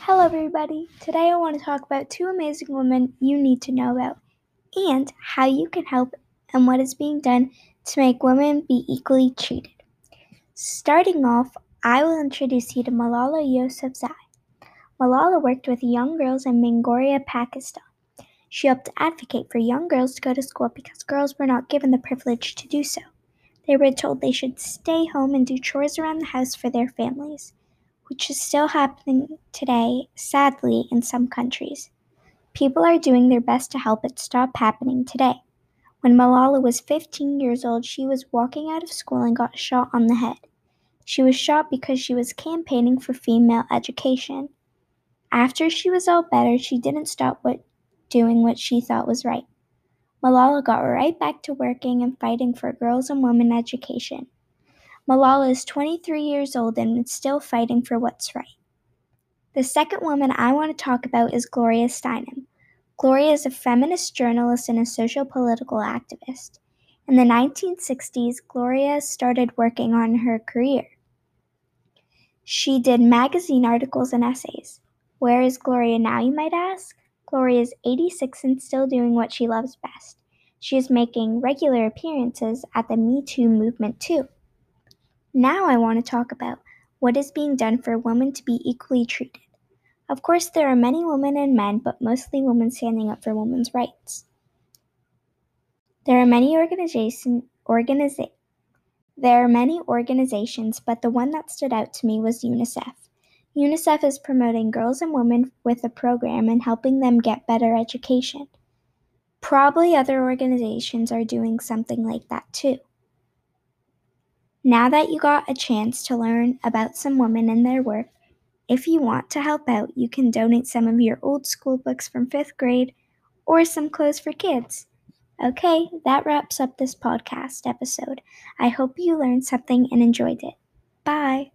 Hello, everybody. Today I want to talk about two amazing women you need to know about and how you can help and what is being done to make women be equally treated. Starting off, I will introduce you to Malala Yousafzai. Malala worked with young girls in Mingora, Pakistan. She helped advocate for young girls to go to school because girls were not given the privilege to do so. They were told they should stay home and do chores around the house for their families which is still happening today, sadly, in some countries. People are doing their best to help it stop happening today. When Malala was 15 years old, she was walking out of school and got shot on the head. She was shot because she was campaigning for female education. After she was all better, she didn't stop what, doing what she thought was right. Malala got right back to working and fighting for girls and women education. Malala is 23 years old and still fighting for what's right. The second woman I want to talk about is Gloria Steinem. Gloria is a feminist journalist and a social political activist. In the 1960s, Gloria started working on her career. She did magazine articles and essays. Where is Gloria now, you might ask? Gloria is 86 and still doing what she loves best. She is making regular appearances at the Me Too movement, too. Now I want to talk about what is being done for women to be equally treated. Of course, there are many women and men, but mostly women standing up for women's rights. There are many organization, organiza- there are many organizations, but the one that stood out to me was UNICEF. UNICEF is promoting girls and women with a program and helping them get better education. Probably other organizations are doing something like that too. Now that you got a chance to learn about some women and their work, if you want to help out, you can donate some of your old school books from fifth grade or some clothes for kids. Okay, that wraps up this podcast episode. I hope you learned something and enjoyed it. Bye.